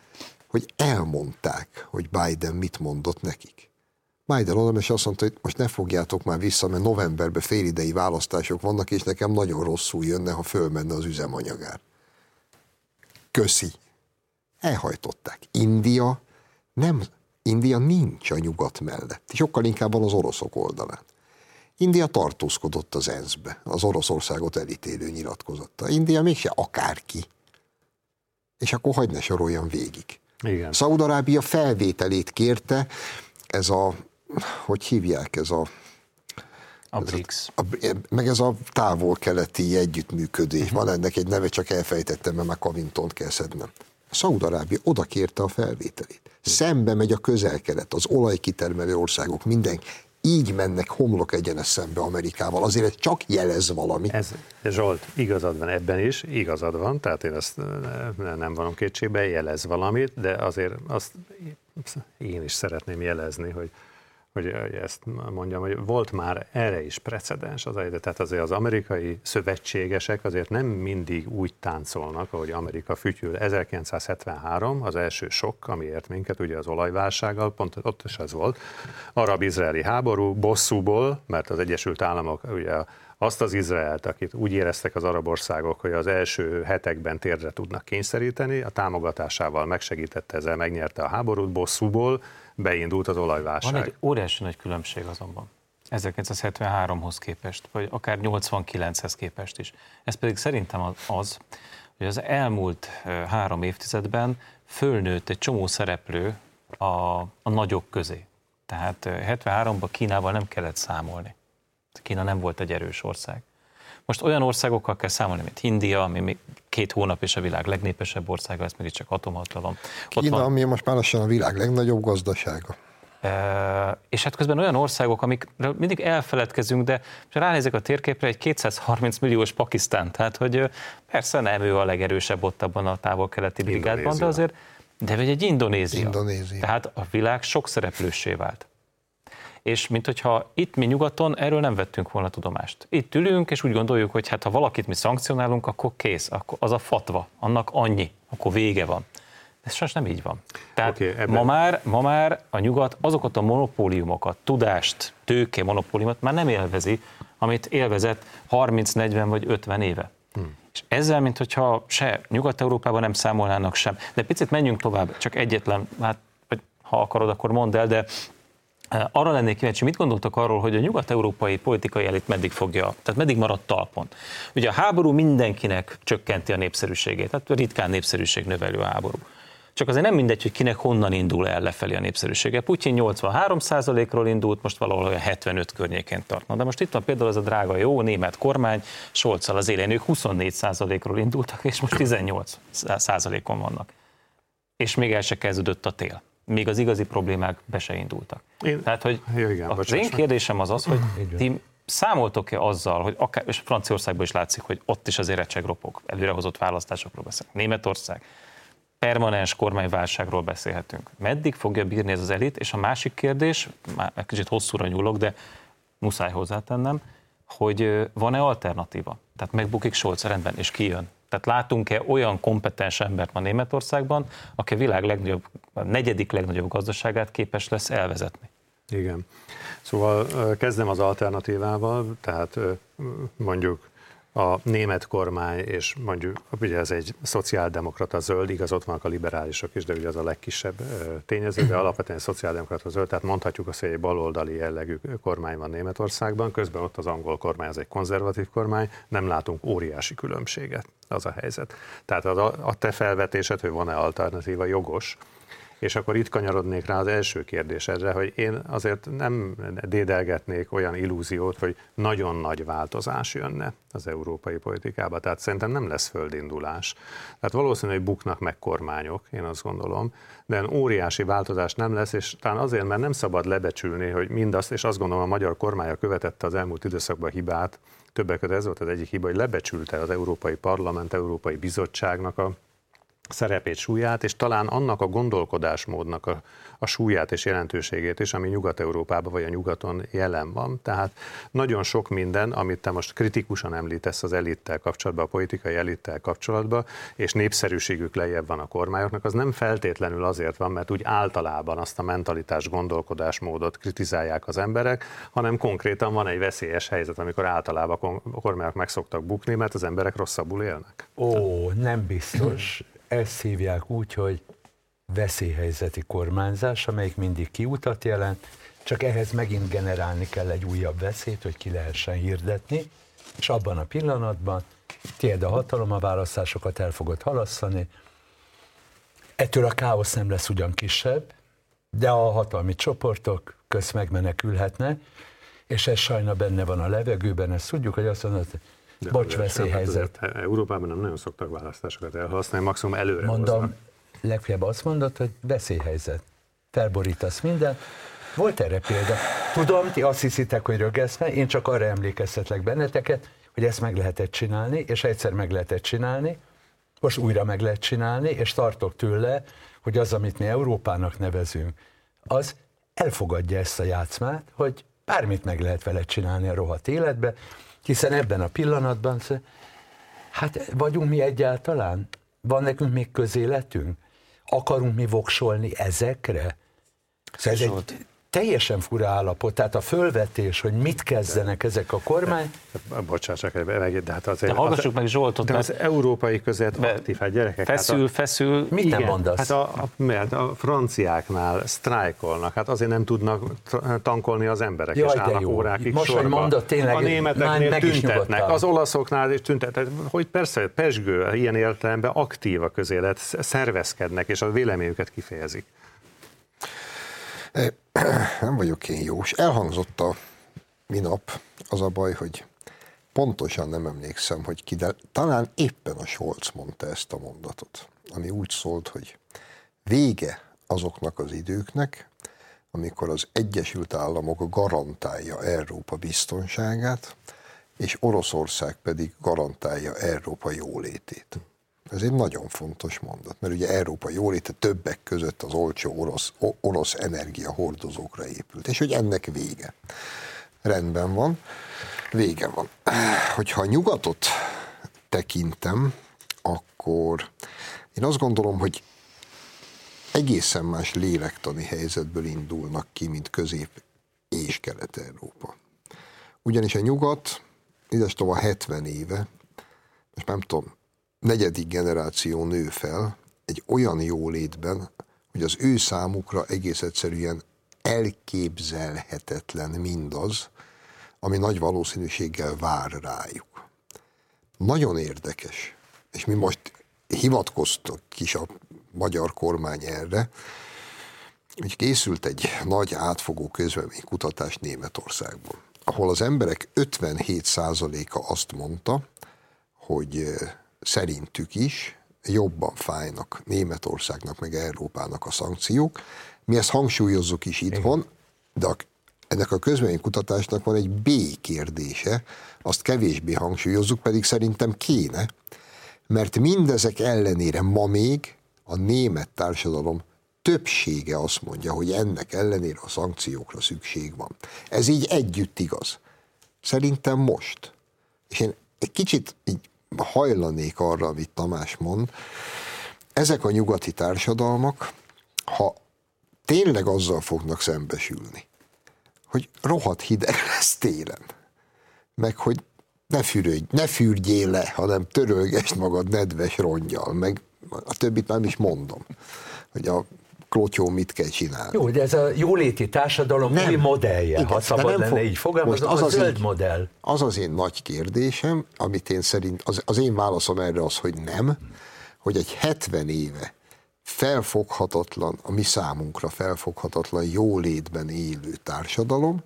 hogy elmondták, hogy Biden mit mondott nekik. Biden oda, és azt mondta, hogy most ne fogjátok már vissza, mert novemberben félidei választások vannak, és nekem nagyon rosszul jönne, ha fölmenne az üzemanyagár. Köszi. Elhajtották. India nem, India nincs a nyugat mellett. Sokkal inkább van az oroszok oldalán. India tartózkodott az ENSZ-be, az Oroszországot elítélő nyilatkozatta. India mégse akárki. És akkor hagyd ne soroljam végig. Igen. Szaudarábia felvételét kérte, ez a hogy hívják ez a a BRICS. A, meg ez a távol-keleti együttműködés. Van ennek egy neve, csak elfejtettem, mert már Kavintont kell szednem. Szaúd-Arábia oda kérte a felvételét. Szembe megy a közel-kelet, az olajkitermelő országok, minden így mennek homlok egyenes szembe Amerikával. Azért ez csak jelez valami. Ez, Zsolt, igazad van ebben is, igazad van, tehát én ezt nem vonom kétségbe, jelez valamit, de azért azt én is szeretném jelezni, hogy hogy ezt mondjam, hogy volt már erre is precedens az tehát azért az amerikai szövetségesek azért nem mindig úgy táncolnak, ahogy Amerika fütyül. 1973 az első sok, ami ért minket, ugye az olajválsággal, pont ott is ez volt, arab-izraeli háború, bosszúból, mert az Egyesült Államok ugye azt az Izraelt, akit úgy éreztek az arab országok, hogy az első hetekben térdre tudnak kényszeríteni, a támogatásával megsegítette, ezzel megnyerte a háborút bosszúból, beindult az olajválság. Van egy óriási nagy különbség azonban. 1973-hoz képest, vagy akár 89-hez képest is. Ez pedig szerintem az, hogy az elmúlt három évtizedben fölnőtt egy csomó szereplő a, a nagyok közé. Tehát 73-ban Kínával nem kellett számolni. Kína nem volt egy erős ország. Most olyan országokkal kell számolni, mint India, ami még két hónap és a világ legnépesebb országa, ez még csak atomhatalom. Kína, van, ami most már lassan a világ legnagyobb gazdasága. E, és hát közben olyan országok, amikről mindig elfeledkezünk, de ránézek a térképre, egy 230 milliós Pakisztán, tehát hogy persze nem ő a legerősebb ott abban a távol-keleti brigádban, de azért, de vagy egy Indonézia. Indonézia. Tehát a világ sok szereplősé vált és mint hogyha itt mi nyugaton erről nem vettünk volna tudomást. Itt ülünk, és úgy gondoljuk, hogy hát ha valakit mi szankcionálunk, akkor kész, akkor az a fatva, annak annyi, akkor vége van. Ez sajnos nem így van. Tehát okay, ebben... ma, már, ma már a nyugat azokat a monopóliumokat, tudást, tőke monopóliumot már nem élvezi, amit élvezett 30, 40 vagy 50 éve. Hmm. És ezzel, mint hogyha se Nyugat-Európában nem számolnának sem. De picit menjünk tovább, csak egyetlen, hát ha akarod, akkor mondd el, de arra lennék kíváncsi, mit gondoltak arról, hogy a nyugat-európai politikai elit meddig fogja, tehát meddig maradt talpon. Ugye a háború mindenkinek csökkenti a népszerűségét, tehát ritkán népszerűség növelő háború. Csak azért nem mindegy, hogy kinek honnan indul el lefelé a népszerűsége. Putyin 83%-ról indult, most valahol olyan 75 környékén tartna. De most itt van például ez a drága jó német kormány, Scholzal az élén, ők 24%-ról indultak, és most 18%-on vannak. És még el se kezdődött a tél még az igazi problémák be se indultak. Én, Tehát, hogy ja, igen, az bocsánat. én kérdésem az az, hogy ti számoltok-e azzal, hogy akár, és Franciaországban is látszik, hogy ott is azért ropog, előrehozott választásokról beszélnek, Németország, permanens kormányválságról beszélhetünk. Meddig fogja bírni ez az elit? És a másik kérdés, már egy kicsit hosszúra nyúlok, de muszáj hozzátennem, hogy van-e alternatíva? Tehát megbukik Scholz rendben, és ki jön? Tehát látunk-e olyan kompetens embert ma Németországban, aki a világ legnagyobb, a negyedik legnagyobb gazdaságát képes lesz elvezetni? Igen. Szóval kezdem az alternatívával, tehát mondjuk a német kormány, és mondjuk ugye ez egy szociáldemokrata zöld, igaz, ott vannak a liberálisok is, de ugye az a legkisebb tényező, de alapvetően szociáldemokrata zöld, tehát mondhatjuk azt, hogy egy baloldali jellegű kormány van Németországban, közben ott az angol kormány, az egy konzervatív kormány, nem látunk óriási különbséget, az a helyzet. Tehát a, a te felvetésed, hogy van-e alternatíva, jogos, és akkor itt kanyarodnék rá az első kérdésedre, hogy én azért nem dédelgetnék olyan illúziót, hogy nagyon nagy változás jönne az európai politikába. Tehát szerintem nem lesz földindulás. Tehát valószínű, hogy buknak meg kormányok, én azt gondolom, de óriási változás nem lesz, és talán azért, mert nem szabad lebecsülni, hogy mindazt, és azt gondolom a magyar kormánya követette az elmúlt időszakban hibát, többek között ez volt az egyik hiba, hogy lebecsülte az Európai Parlament, Európai Bizottságnak a szerepét, súlyát, és talán annak a gondolkodásmódnak a, a súlyát és jelentőségét is, ami Nyugat-Európában vagy a nyugaton jelen van. Tehát nagyon sok minden, amit te most kritikusan említesz az elittel kapcsolatban, a politikai elittel kapcsolatban, és népszerűségük lejjebb van a kormányoknak, az nem feltétlenül azért van, mert úgy általában azt a mentalitás, gondolkodásmódot kritizálják az emberek, hanem konkrétan van egy veszélyes helyzet, amikor általában a kormányok meg szoktak bukni, mert az emberek rosszabbul élnek. Ó, nem biztos ezt hívják úgy, hogy veszélyhelyzeti kormányzás, amelyik mindig kiutat jelent, csak ehhez megint generálni kell egy újabb veszélyt, hogy ki lehessen hirdetni, és abban a pillanatban tiéd a hatalom, a választásokat el fogod halasszani, ettől a káosz nem lesz ugyan kisebb, de a hatalmi csoportok köz megmenekülhetnek, és ez sajna benne van a levegőben, ezt tudjuk, hogy azt mondod, de Bocs, veszélyhelyzet. Hát Európában nem nagyon szoktak választásokat elhasználni, maximum előre Mondom, hoznak. legfeljebb azt mondod, hogy veszélyhelyzet. Felborítasz mindent. Volt erre példa. Tudom, ti azt hiszitek, hogy rögeszme, én csak arra emlékeztetlek benneteket, hogy ezt meg lehetett csinálni, és egyszer meg lehetett csinálni, most újra meg lehet csinálni, és tartok tőle, hogy az, amit mi Európának nevezünk, az elfogadja ezt a játszmát, hogy bármit meg lehet vele csinálni a rohadt életbe, hiszen ebben a pillanatban, hát vagyunk mi egyáltalán? Van nekünk még közéletünk? Akarunk mi voksolni ezekre? Szóval ez egy teljesen fura állapot, tehát a fölvetés, hogy mit kezdenek ezek a kormány. Bocsássak, de hát azért... De hallgassuk az, meg Zsoltot. De az európai között aktív, hát gyerekek. Feszül, hát a, feszül. Mit igen, nem mondasz? Hát a, a, mert a franciáknál sztrájkolnak, hát azért nem tudnak tankolni az emberek, Jaj, és állnak jó. órákig Most, sorba. mondat, tényleg, a németeknél tüntetnek, az olaszoknál is tüntetnek, hogy persze, pesgő, ilyen értelemben aktív a közélet, szervezkednek, és a véleményüket kifejezik. *clears throat* nem vagyok én jó, és elhangzott a minap, az a baj, hogy pontosan nem emlékszem, hogy ki, de talán éppen a Scholz mondta ezt a mondatot, ami úgy szólt, hogy vége azoknak az időknek, amikor az Egyesült Államok garantálja Európa biztonságát, és Oroszország pedig garantálja Európa jólétét. Ez egy nagyon fontos mondat, mert ugye Európa jóléte többek között az olcsó orosz, orosz energia hordozókra épült, és hogy ennek vége. Rendben van, vége van. Hogyha a nyugatot tekintem, akkor én azt gondolom, hogy egészen más lélektani helyzetből indulnak ki, mint Közép- és Kelet-Európa. Ugyanis a nyugat, idestova 70 éve, most nem tudom, negyedik generáció nő fel egy olyan jólétben, hogy az ő számukra egész egyszerűen elképzelhetetlen mindaz, ami nagy valószínűséggel vár rájuk. Nagyon érdekes, és mi most hivatkoztak is a magyar kormány erre, hogy készült egy nagy átfogó kutatás Németországban, ahol az emberek 57%-a azt mondta, hogy szerintük is jobban fájnak Németországnak, meg Európának a szankciók. Mi ezt hangsúlyozzuk is itthon, de a, ennek a kutatásnak van egy B kérdése, azt kevésbé hangsúlyozzuk, pedig szerintem kéne, mert mindezek ellenére ma még a a német társadalom többsége azt mondja, hogy ennek ellenére a szankciókra szükség van. Ez így együtt igaz. Szerintem most. És én egy kicsit így hajlanék arra, amit Tamás mond, ezek a nyugati társadalmak, ha tényleg azzal fognak szembesülni, hogy rohadt hideg *laughs* lesz télen, meg hogy ne fürödj, ne fürdjél le, hanem törölgesd magad nedves rongyal, meg a többit nem is mondom, hogy a klotyó mit kell csinálni. Jó, de ez a jóléti társadalom nem. új modellje, Igen, ha szabad lenne fog, így fogalmazni, az, az, az zöld én, modell. Az az én nagy kérdésem, amit én szerint, az, az én válaszom erre az, hogy nem, hogy egy 70 éve felfoghatatlan, a mi számunkra felfoghatatlan jólétben élő társadalom,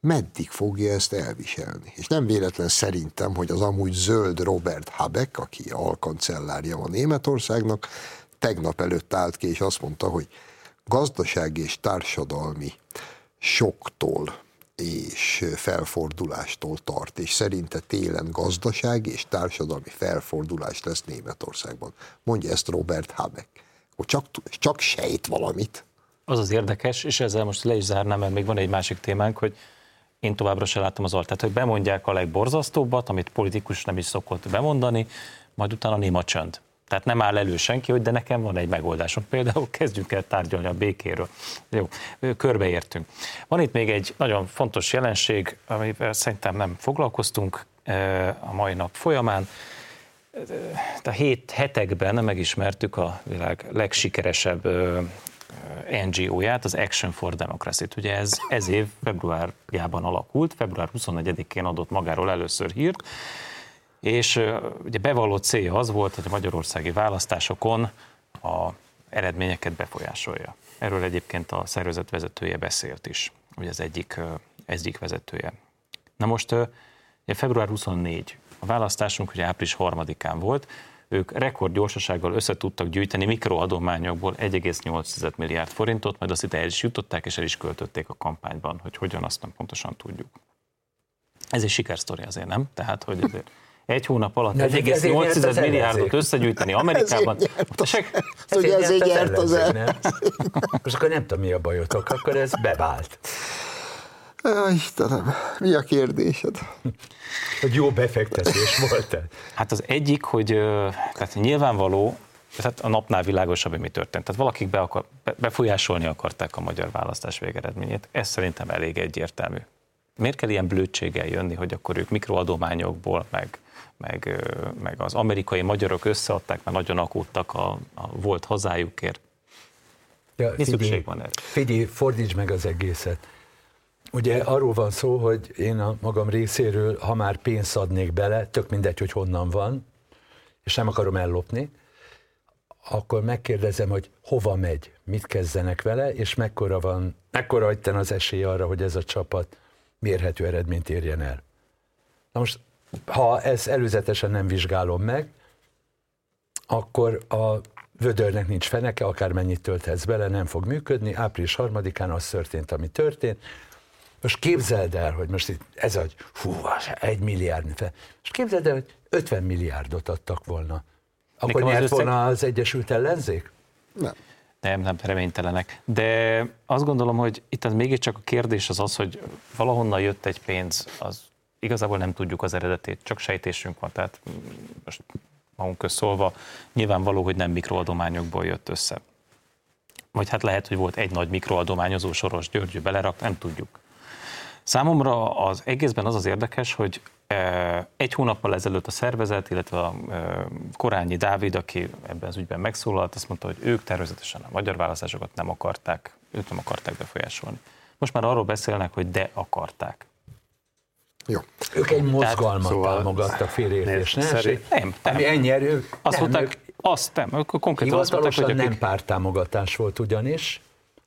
meddig fogja ezt elviselni. És nem véletlen szerintem, hogy az amúgy zöld Robert Habeck, aki alkancellárja van Németországnak, tegnap előtt állt ki, és azt mondta, hogy gazdasági és társadalmi soktól és felfordulástól tart, és szerinte télen gazdasági és társadalmi felfordulás lesz Németországban. Mondja ezt Robert Habeck. Hogy csak, csak sejt valamit. Az az érdekes, és ezzel most le is zárnám, mert még van egy másik témánk, hogy én továbbra sem látom az altát, hogy bemondják a legborzasztóbbat, amit politikus nem is szokott bemondani, majd utána néma csönd. Tehát nem áll elő senki, hogy de nekem van egy megoldásom. Például kezdjünk el tárgyalni a békéről. Jó, körbeértünk. Van itt még egy nagyon fontos jelenség, amivel szerintem nem foglalkoztunk a mai nap folyamán. A hét hetekben megismertük a világ legsikeresebb NGO-ját, az Action for Democracy-t. Ugye ez, ez év februárjában alakult, február 24-én adott magáról először hírt, és ugye bevallott célja az volt, hogy a magyarországi választásokon a eredményeket befolyásolja. Erről egyébként a szervezet vezetője beszélt is, ugye az egyik, egyik vezetője. Na most ugye február 24, a választásunk ugye április 3-án volt, ők rekordgyorsasággal össze tudtak gyűjteni mikroadományokból 1,8 milliárd forintot, majd azt ide el is jutották, és el is költötték a kampányban, hogy hogyan azt nem pontosan tudjuk. Ez egy sikersztori azért, nem? Tehát, hogy azért egy hónap alatt 1,8 milliárdot összegyűjtenem Amerikában. Ezért hogy ezért nyert az el. Most akkor nem tudom, mi a bajotok, akkor ez bevált. Istenem, mi a kérdésed? Hogy jó befektetés volt -e? Hát az egyik, hogy tehát nyilvánvaló, tehát a napnál világosabb, hogy mi történt. Tehát valakik be akar, befolyásolni akarták a magyar választás végeredményét. Ez szerintem elég egyértelmű. Miért kell ilyen blödséggel jönni, hogy akkor ők mikroadományokból, meg meg, meg az amerikai magyarok összeadták, mert nagyon akódtak a, a volt hazájukért. Ja, Mi figyelj, szükség van erre? Figyelj, fordíts meg az egészet. Ugye arról van szó, hogy én a magam részéről, ha már pénzt adnék bele, tök mindegy, hogy honnan van, és nem akarom ellopni, akkor megkérdezem, hogy hova megy, mit kezdenek vele, és mekkora van, mekkora itten az esély arra, hogy ez a csapat mérhető eredményt érjen el. Na most ha ezt előzetesen nem vizsgálom meg, akkor a vödörnek nincs feneke, akármennyit tölthetsz bele, nem fog működni. Április harmadikán az történt, ami történt. Most képzeld el, hogy most itt ez a, hú, egy milliárd. Most képzeld el, hogy 50 milliárdot adtak volna. Akkor nyert az volna az Egyesült Ellenzék? Nem. Nem, nem, reménytelenek. De azt gondolom, hogy itt az mégiscsak a kérdés az az, hogy valahonnan jött egy pénz, az igazából nem tudjuk az eredetét, csak sejtésünk van, tehát most magunk közszólva nyilvánvaló, hogy nem mikroadományokból jött össze. Vagy hát lehet, hogy volt egy nagy mikroadományozó Soros Györgyű belerak, nem tudjuk. Számomra az egészben az az érdekes, hogy e, egy hónappal ezelőtt a szervezet, illetve a e, Korányi Dávid, aki ebben az ügyben megszólalt, azt mondta, hogy ők természetesen a magyar választásokat nem akarták, ők nem akarták befolyásolni. Most már arról beszélnek, hogy de akarták. Jó. Ők egy mozgalmat szóval támogattak félreértés, ne? Nem, nem. Ami ennyi erő. Azt nem, mondták, ők, azt nem, ők konkrétan azt mondták, hogy nem pártámogatás volt ugyanis,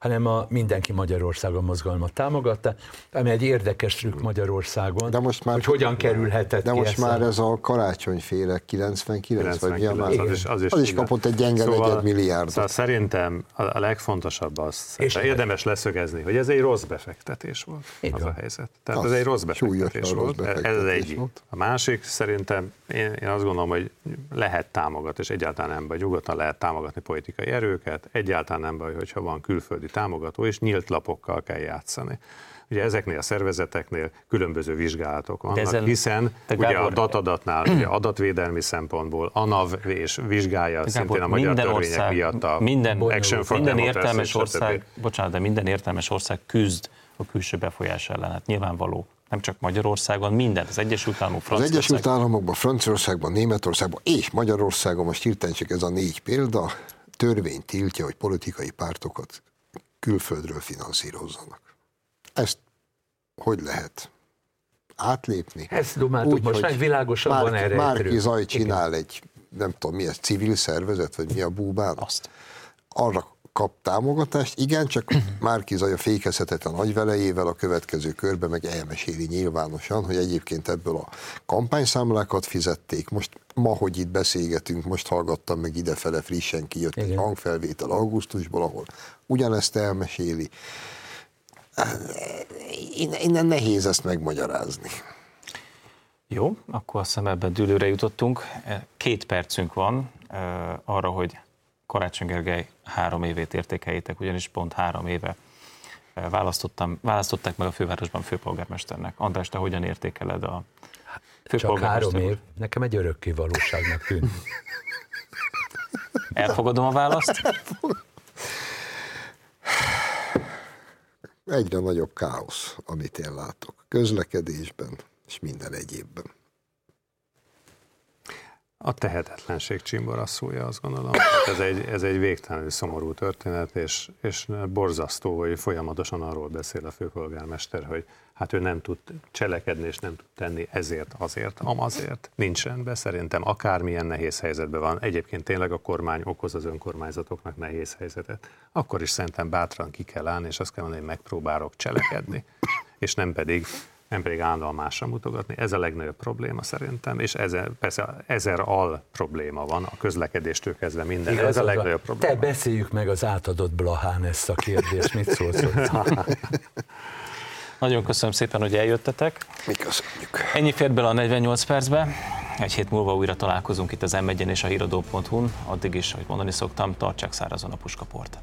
hanem a Mindenki Magyarországon mozgalmat támogatta, ami egy érdekes trükk Magyarországon, de most már, hogy hogyan kerülhetett De ki most már ez a karácsonyféle 99, 99 vagy mi a már? Az is, az is, az is kapott egy gyenge szóval, negyed milliárdot. Szóval szerintem a legfontosabb az, és érdemes leszögezni, hogy ez egy rossz befektetés volt Igen. az a helyzet. Tehát az ez egy rossz befektetés volt. Rossz befektetés ez az egyik. A másik szerintem én, én azt gondolom, hogy lehet támogatni, és egyáltalán nem baj, nyugodtan lehet támogatni politikai erőket, egyáltalán nem baj, hogyha van külföldi támogató, és nyílt lapokkal kell játszani. Ugye ezeknél a szervezeteknél különböző vizsgálatok vannak, ezen, hiszen ugye a datadatnál ugye adatvédelmi szempontból ANAV és vizsgálja szintén a magyar törvények ország, miatt a minden, Action for minden értelmes ország, bocsánat, de minden értelmes ország küzd a külső befolyás ellen. Hát nyilvánvaló nem csak Magyarországon, minden, az Egyesült Államok, Franciaország. Az Egyesült Államokban, Franciaországban, Németországban és Magyarországon, most hirtelen csak ez a négy példa, törvény tiltja, hogy politikai pártokat külföldről finanszírozzanak. Ezt hogy lehet átlépni? Ezt dumáltuk Úgy, most, egy világosabban Márki, erre. Márki Zaj csinál Igen. egy, nem tudom mi ez, civil szervezet, vagy mi a búbán? Azt. Arra kap támogatást, igen, csak *clears throat* Márki Zaj a fékezhetetlen agyvelejével a következő körbe meg elmeséli nyilvánosan, hogy egyébként ebből a kampányszámlákat fizették. Most ma, hogy itt beszélgetünk, most hallgattam meg idefele frissen kijött igen. egy hangfelvétel augusztusból, ahol ugyanezt elmeséli. Innen nehéz ezt megmagyarázni. Jó, akkor a szemebben dűlőre jutottunk. Két percünk van arra, hogy Karácsony Gergely három évét értékeljétek, ugyanis pont három éve választottam, választották meg a fővárosban főpolgármesternek. András, te hogyan értékeled a főpolgármester? Csak három év? Nekem egy örökké valóságnak tűnt. Elfogadom a választ? *laughs* egyre nagyobb káosz, amit én látok. Közlekedésben és minden egyébben. A tehetetlenség csimborasszója, azt gondolom. Ez egy, ez egy végtelenül szomorú történet, és, és borzasztó, hogy folyamatosan arról beszél a főpolgármester, hogy hát ő nem tud cselekedni, és nem tud tenni ezért, azért, amazért. Nincs rendben, szerintem akármilyen nehéz helyzetben van. Egyébként tényleg a kormány okoz az önkormányzatoknak nehéz helyzetet. Akkor is szerintem bátran ki kell állni, és azt kell mondani, hogy megpróbálok cselekedni, és nem pedig nem pedig állandóan másra mutogatni. Ez a legnagyobb probléma szerintem, és ezer, persze ezer al probléma van, a közlekedéstől kezdve minden. Igaz, ez a legnagyobb probléma. Te beszéljük meg az átadott Blahán ezt a kérdést, mit szólsz *laughs* Nagyon köszönöm szépen, hogy eljöttetek. Mi köszönjük. Ennyi fért bele a 48 percbe. Egy hét múlva újra találkozunk itt az m és a híradó.hu-n. Addig is, ahogy mondani szoktam, tartsák szárazon a puskaport.